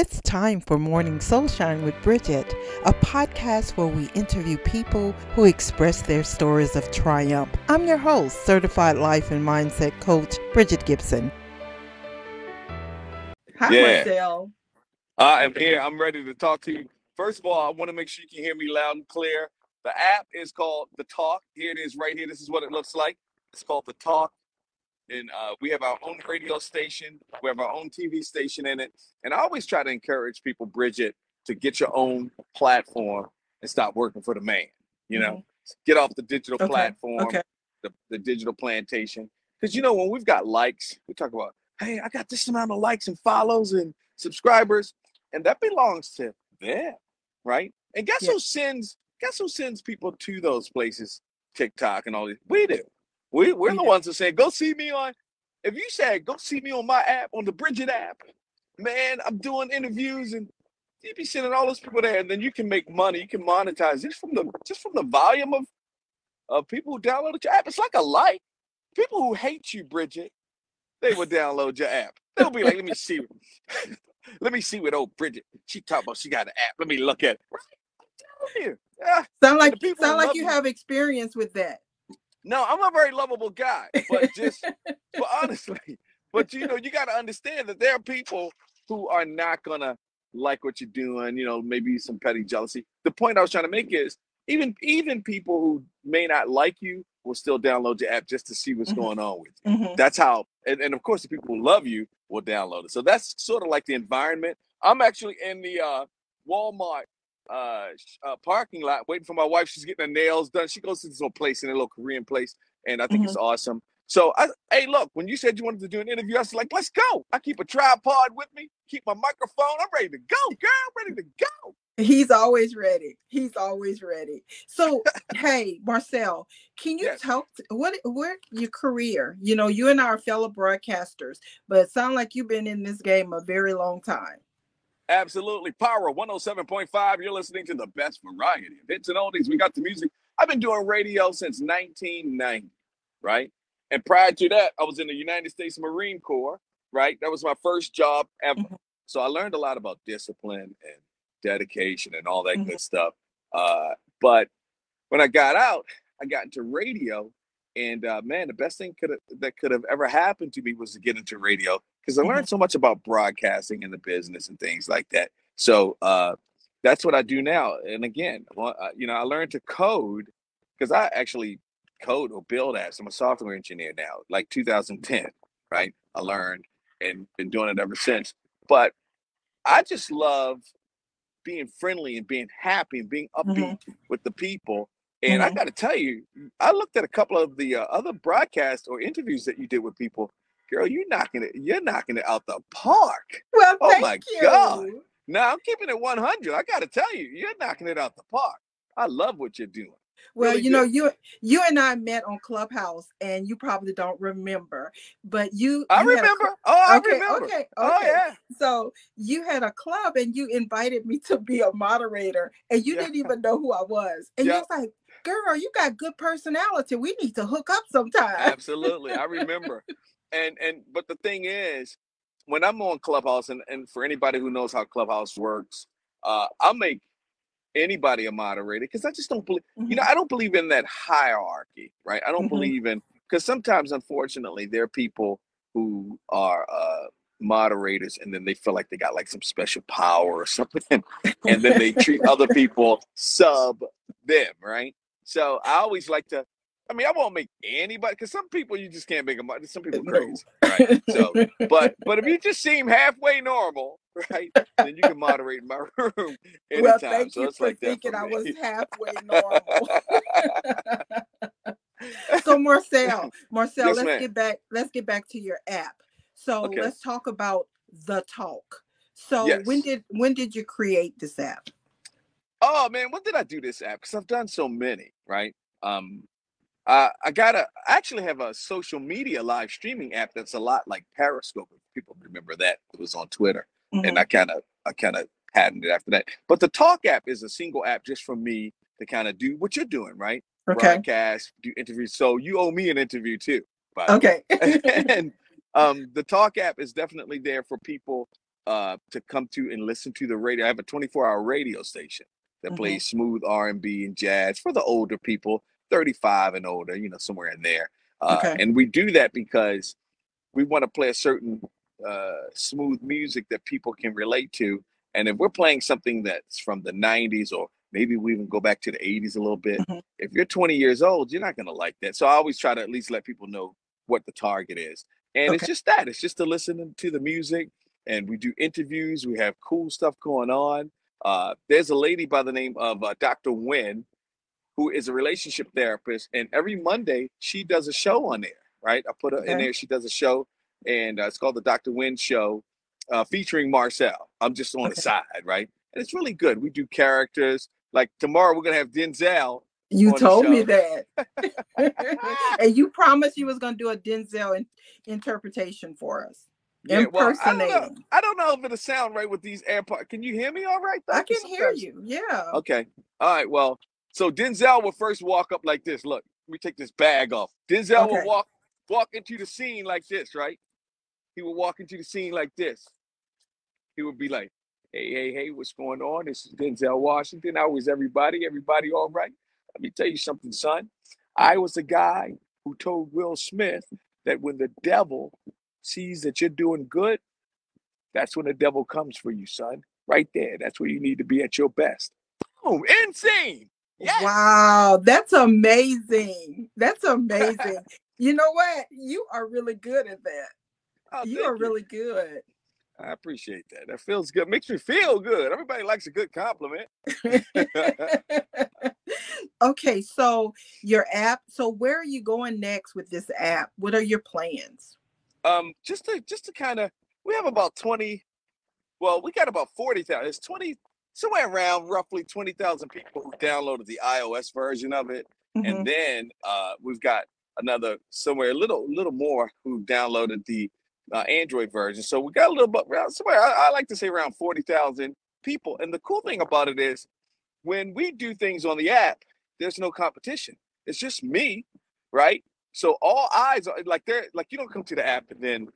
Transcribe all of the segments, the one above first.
It's time for Morning Soulshine with Bridget, a podcast where we interview people who express their stories of triumph. I'm your host, certified life and mindset coach, Bridget Gibson. Hi, Yeah. Marcel. I am here. I'm ready to talk to you. First of all, I want to make sure you can hear me loud and clear. The app is called The Talk. Here it is right here. This is what it looks like. It's called The Talk. And uh, we have our own radio station. We have our own TV station in it. And I always try to encourage people, Bridget, to get your own platform and stop working for the man. You know, get off the digital Okay, platform, Okay. the, the digital plantation. Because, you know, when we've got likes, we talk about, hey, I got this amount of likes and follows and subscribers and that belongs to them, right? And guess Yeah. who sends guess who sends people to those places, TikTok and all these? We do. We we're the ones that say, go see me on. If you say go see me on my app, on the Bridget app, man, I'm doing interviews and you be sending all those people there, and then you can make money, you can monetize just from the just from the volume of of people who downloaded your app. It's like a like. People who hate you, Bridget, they will download your app. They'll be like, let me see. Let me see what old Bridget. She talking about she got an app. Let me look at it. Right? I'm telling you. Yeah. Sound like sound like you you. have experience with that. No, I'm a very lovable guy, but just but honestly, but you know, you got to understand that there are people who are not gonna like what you're doing. You know, maybe some petty jealousy. The point I was trying to make is even even people who may not like you will still download your app just to see what's Mhm. going on with you. Mhm. That's how, and, and of course, the people who love you will download it. So that's sort of like the environment. I'm actually in the uh, Walmart uh, uh, parking lot waiting for my wife. She's getting her nails done. She goes to this little place in a little Korean place, and I think it's awesome. So, I, hey, look, when you said you wanted to do an interview, I was like, let's go. I keep a tripod with me, keep my microphone. I'm ready to go, girl. I'm ready to go. He's always ready. He's always ready. So, hey, Marcel, can you Yes. talk to, what what your career? You know, you and I are fellow broadcasters, but it sounds like you've been in this game a very long time. Absolutely. Power 107.5. You're listening to the best variety of hits and oldies. We got the music. I've been doing radio since 1990, right? And prior to that, I was in the United States Marine Corps, right? That was my first job ever. Mhm. So I learned a lot about discipline and dedication and all that Mhm. good stuff. Uh, but when I got out, I got into radio. And uh, man, the best thing could that could have ever happened to me was to get into radio because I learned so much about broadcasting and the business and things like that. So uh, that's what I do now. And again, well, uh, you know, I learned to code because I actually code or build apps. I'm a software engineer now, like 2010, right? I learned and been doing it ever since. But I just love being friendly and being happy and being upbeat with the people. And I Mhm. got to tell you, I looked at a couple of the uh, other broadcasts or interviews that you did with people. Girl, you're knocking it. You're knocking it out the park. Well, Oh thank my you. God. Now I'm keeping it 100. I got to tell you, you're knocking it out the park. I love what you're doing. Well, really you know, you you and I met on Clubhouse, and you probably don't remember, but you. I you had a remember. Oh, I okay, remember. okay, oh, okay. Oh yeah. So you had a club and you invited me to be a moderator and you Yeah. didn't even know who I was. And you Yeah. was like, girl, you got good personality. We need to hook up sometime. Absolutely. I remember. And and but the thing is, when I'm on Clubhouse, and, and for anybody who knows how Clubhouse works, uh, I'll make anybody a moderator because I just don't believe you know, I don't believe in that hierarchy, right? I don't Mhm. believe in because sometimes unfortunately there are people who are uh moderators and then they feel like they got like some special power or something and then they treat other people sub them, right? So I always like to I mean, I won't make anybody because some people you just can't make them. Some people crazy, right? So, but but if you just seem halfway normal, right, then you can moderate my room anytime. well, thank so you it's for like that thinking for I was halfway normal. so Marcel, Marcel, Yes, let's ma'am. get back. Let's get back to your app. So Okay. let's talk about the talk. So when did when did you create this app? Oh man, when did I do this app? Because I've done so many, right? Um, I I gotta I actually have a social media live streaming app that's a lot like Periscope. If people remember that, it was on Twitter, Mhm. and I kind of I kind of patented it after that. But the Talk app is a single app just for me to kind of do what you're doing, right? Okay. Broadcast, do interviews. So you owe me an interview too. Okay. and um, the Talk app is definitely there for people uh, to come to and listen to the radio. I have a 24-hour radio station that Mhm. plays smooth R&B and jazz for the older people, 35 and older, you know, somewhere in there. Uh, Okay. And we do that because we want to play a certain uh, smooth music that people can relate to. And if we're playing something that's from the 90s or maybe we even go back to the 80s a little bit, Mhm. if you're 20 years old, you're not going to like that. So I always try to at least let people know what the target is. And it's just that it's just to listen to the music. And we do interviews, we have cool stuff going on. Uh, there's a lady by the name of uh, Dr. Wynn who is a relationship therapist. And every Monday, she does a show on there, right? I put her in there. She does a show, and uh, it's called the Dr. Wynn Show, uh, featuring Marcel. I'm just on the side, right? And it's really good. We do characters. Like tomorrow, we're to have Denzel. You told me that. and you promised you was gonna do a Denzel in- interpretation for us. Yeah, well, I don't know. I don't know if it'll sound right with these AirPods. Can you hear me all right? though? I can hear you. Yeah. Okay. All right. Well, so Denzel will first walk up like this. Look, let me take this bag off. Denzel Okay. will walk walk into the scene like this, right? He will walk into the scene like this. He would be like, "Hey, hey, hey, what's going on? This is Denzel Washington. How is everybody? Everybody all right? Let me tell you something, son. I was the guy who told Will Smith that when the devil sees that you're doing good, that's when the devil comes for you, son. Right there. That's where you need to be at your best. Boom. Insane. Yes. Wow, that's amazing. That's amazing. you know what? You are really good at that. Oh, you are really good. I appreciate that. That feels good. Makes me feel good. Everybody likes a good compliment. okay, so your app. So where are you going next with this app? What are your plans? Um, just to just to kind of, we have about twenty. Well, we got about forty thousand. It's twenty somewhere around roughly twenty thousand people who downloaded the iOS version of it, Mhm. and then uh, we've got another somewhere a little little more who downloaded the uh, Android version. So we got a little bit around somewhere. I, I like to say around forty thousand people. And the cool thing about it is, when we do things on the app, there's no competition. It's just me, right? So all eyes are like they're like you don't come to the app and then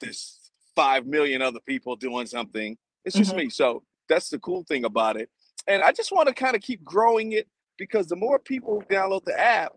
there's five million other people doing something. It's just Mhm. me. So that's the cool thing about it. And I just want to kind of keep growing it because the more people download the app,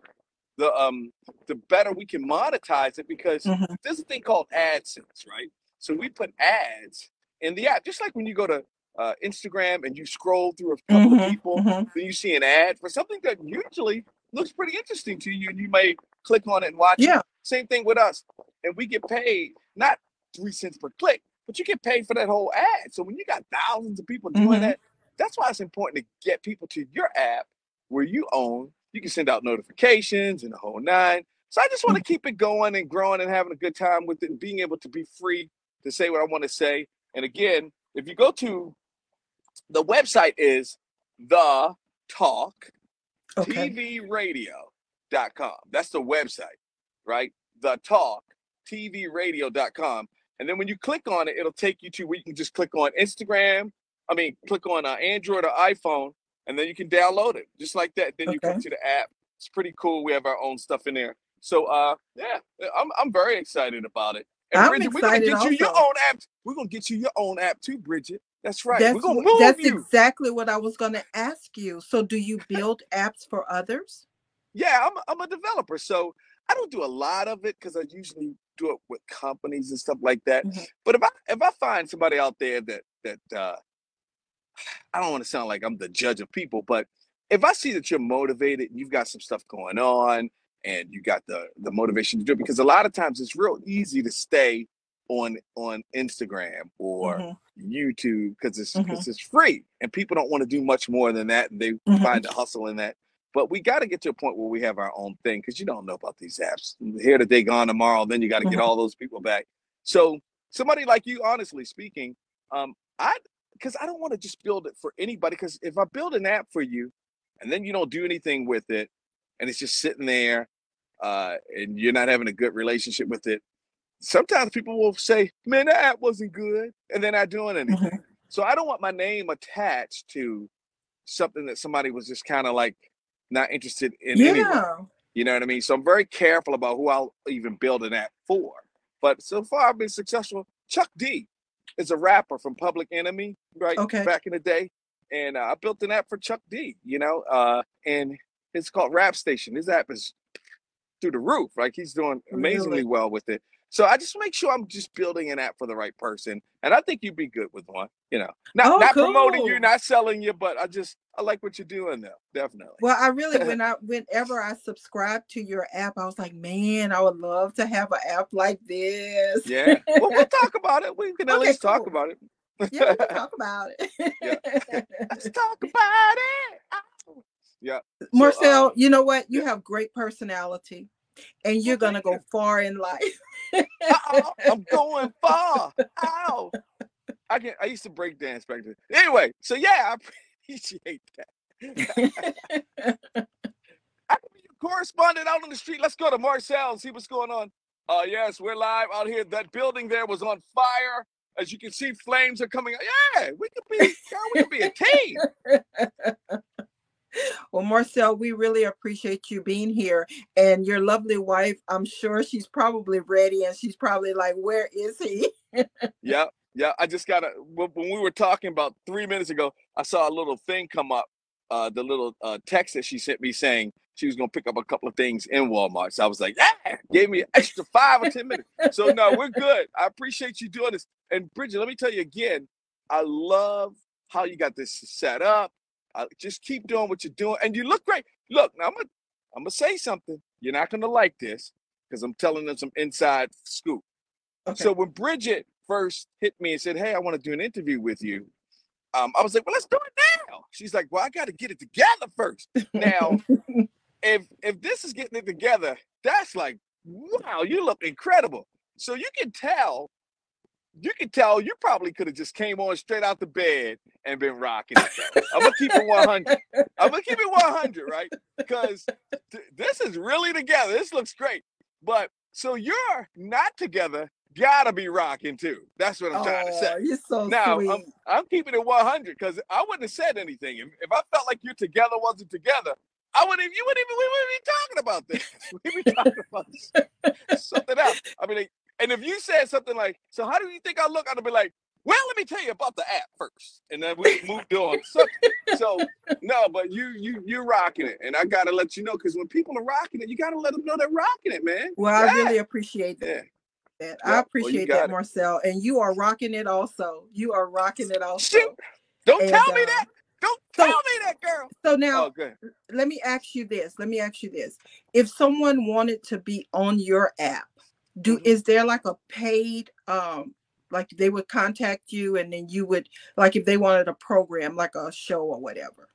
the um the better we can monetize it because Mhm. there's a thing called AdSense, right? So we put ads in the app, just like when you go to uh, Instagram and you scroll through a couple Mhm, of people, mhm. then you see an ad for something that usually looks pretty interesting to you, and you may click on it and watch it. Yeah. Same thing with us, and we get paid not three cents per click, but you get paid for that whole ad. So when you got thousands of people doing Mhm. that, that's why it's important to get people to your app where you own. You can send out notifications and the whole nine. So I just want to keep it going and growing and having a good time with it and being able to be free to say what I want to say. And again, if you go to the website is the talk Okay. tvradio.com. That's the website, right? The talk tvradio.com. And then when you click on it, it'll take you to where you can just click on Instagram. I mean, click on uh, Android or iPhone, and then you can download it just like that. Then you come to the app. It's pretty cool. We have our own stuff in there. So, uh, yeah, I'm I'm very excited about it. And I'm Bridget, we're gonna excited get you your own app. We're gonna get you your own app too, Bridget. That's right. That's we're gonna move that's exactly what I was going to ask you. So do you build apps for others? Yeah, I'm I'm a developer, so I don't do a lot of it because I usually do it with companies and stuff like that. Mhm. But if I if I find somebody out there that that uh, I don't want to sound like I'm the judge of people, but if I see that you're motivated and you've got some stuff going on and you got the the motivation to do it, because a lot of times it's real easy to stay on on Instagram or Mhm. YouTube because it's because it's free and people don't want to do much more than that and they Mhm. find a hustle in that. But we got to get to a point where we have our own thing because you don't know about these apps. Here today, gone tomorrow. Then you got to get Mhm. all those people back. So somebody like you, honestly speaking, um, I because I don't want to just build it for anybody. Because if I build an app for you, and then you don't do anything with it, and it's just sitting there, uh, and you're not having a good relationship with it, sometimes people will say, "Man, that app wasn't good," and they're not doing anything. So I don't want my name attached to something that somebody was just kind of like not interested in. Yeah. You know what I mean? So I'm very careful about who I'll even build an app for. But so far I've been successful. Chuck D. is a rapper from Public Enemy, right? Okay. Back in the day, and uh, I built an app for Chuck D. You know, uh, and it's called Rap Station. His app is through the roof. Like he's doing amazingly Really? well with it. So I just make sure I'm just building an app for the right person, and I think you'd be good with one. You know, not Oh, not promoting you, not selling you, but I just I like what you're doing though. Definitely. Well, I really when I whenever I subscribed to your app, I was like, man, I would love to have an app like this. Yeah. Well, we'll talk about it. We can at Okay, least talk about it. yeah, we can talk about it. yeah. Let's talk about it. Yeah. So, Marcel, uh, you know what? You yeah. have great personality, and you're Well, gonna go far in life. Uh-oh, I'm going far. Ow. I can I used to break dance back then. Anyway, so yeah, I appreciate that. I can be a correspondent out on the street. Let's go to Marcel and see what's going on. Uh yes, we're live out here. That building there was on fire. As you can see, flames are coming. Yeah, we could be girl, we could be a team. well, Marcel, we really appreciate you being here, and your lovely wife. I'm sure she's probably ready, and she's probably like, "Where is he?" Yeah, yeah. I just got a when we were talking about three minutes ago, I saw a little thing come up. Uh, the little uh, text that she sent me saying she was gonna pick up a couple of things in Walmart. So I was like, yeah, gave me an extra five or ten minutes. So no, we're good. I appreciate you doing this. And Bridget, let me tell you again, I love how you got this set up. I, just keep doing what you're doing, and you look great. Look, now I'm gonna I'm gonna say something. You're not gonna like this because I'm telling them some inside scoop. Okay. So when Bridget first hit me and said, "Hey, I want to do an interview with you," um, I was like, "Well, let's do it now." She's like, "Well, I got to get it together first. Now, if if this is getting it together, that's like, wow, you look incredible. So you can tell, you can tell, you probably could have just came on straight out the bed and been rocking it. I'm gonna keep it 100. I'm gonna keep it 100, right? Because th- this is really together. This looks great. But so you're not together, gotta be rocking too. That's what I'm trying to say. Oh, you're so Now sweet. I'm I'm keeping it 100 because I wouldn't have said anything if, if I felt like you're together wasn't together. I wouldn't. You wouldn't even. We wouldn't be talking about this. We'd be talking about something else. I mean, and if you said something like, "So how do you think I look?" I'd be like, "Well, let me tell you about the app first, and then we moved on." So, so no, but you you you're rocking it, and I gotta let you know because when people are rocking it, you gotta let them know they're rocking it, man. well, I really appreciate that. Yeah. I Yeah, well, you appreciate got that, it. Marcel, and you are rocking it also. You are rocking it also. Shoot! Don't And, tell me uh, that. Don't so- tell me that, girl. So now, Oh, let me ask you this. Let me ask you this. If someone wanted to be on your app, do Mhm. is there like a paid um like they would contact you and then you would like if they wanted a program like a show or whatever.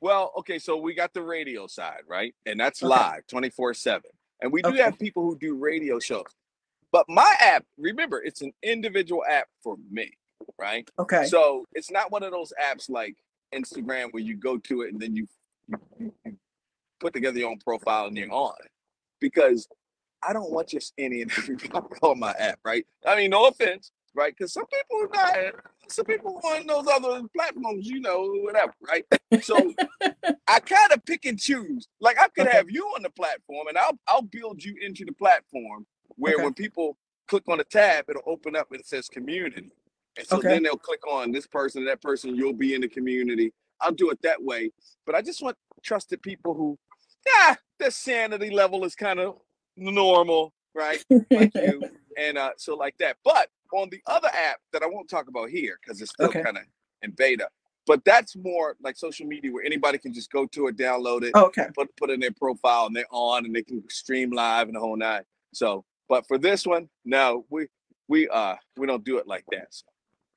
Well, okay, so we got the radio side, right? And that's Okay. live 24 7. And we do Okay. have people who do radio shows. But my app, remember, it's an individual app for me, right? Okay. So it's not one of those apps like Instagram where you go to it and then you, you, put together your own profile and you're on. Because I don't want just any and everybody on my app, right? I mean, no offense, right? Because some people are not, some people on those other platforms, you know, whatever, right? So I kind of pick and choose. Like I could Okay. have you on the platform, and I'll I'll build you into the platform where Okay. when people click on the tab, it'll open up and it says community, and so Okay. then they'll click on this person, that person. You'll be in the community. I'll do it that way, but I just want trusted people who, yeah, their sanity level is kind of normal, right? Like you, and uh, so like that. But on the other app that I won't talk about here because it's still Okay. kind of in beta, but that's more like social media where anybody can just go to it, download it, okay. put put in their profile, and they're on, and they can stream live and the whole nine. So, but for this one, no, we we uh we don't do it like that. So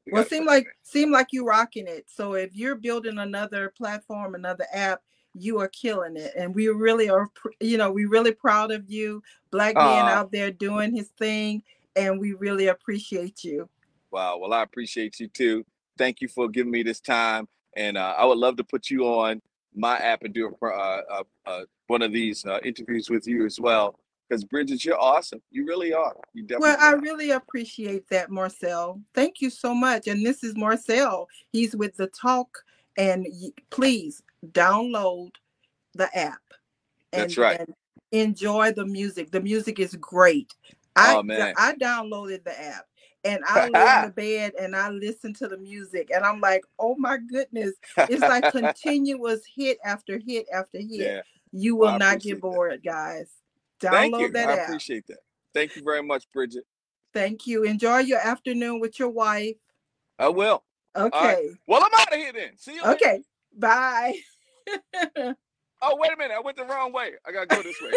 we Well, seem like seem like you rocking it. So if you're building another platform, another app, you are killing it, and we really are. You know, we really proud of you, black man Aw. out there doing his thing, and we really appreciate you. wow. Well, I appreciate you too. Thank you for giving me this time, and uh, I would love to put you on my app and do a, uh, uh, uh, one of these uh, interviews with you as well. Because Bridget, you're awesome. You really are. You definitely. Well, I are. really appreciate that, Marcel. Thank you so much. And this is Marcel. He's with the talk, and please download the app. And, That's right. and enjoy the music. The music is great. I Oh, man. I downloaded the app and I lay in the bed and I listen to the music and I'm like, oh my goodness, it's like continuous hit after hit after hit. Yeah. You will I not get that. bored, guys. Thank Download you. that I app. appreciate that. Thank you very much, Bridget. Thank you. Enjoy your afternoon with your wife. I will. Okay. Well, I'm out of here then. See you later. Okay. Bye. Oh, wait a minute. I went the wrong way. I gotta go this way.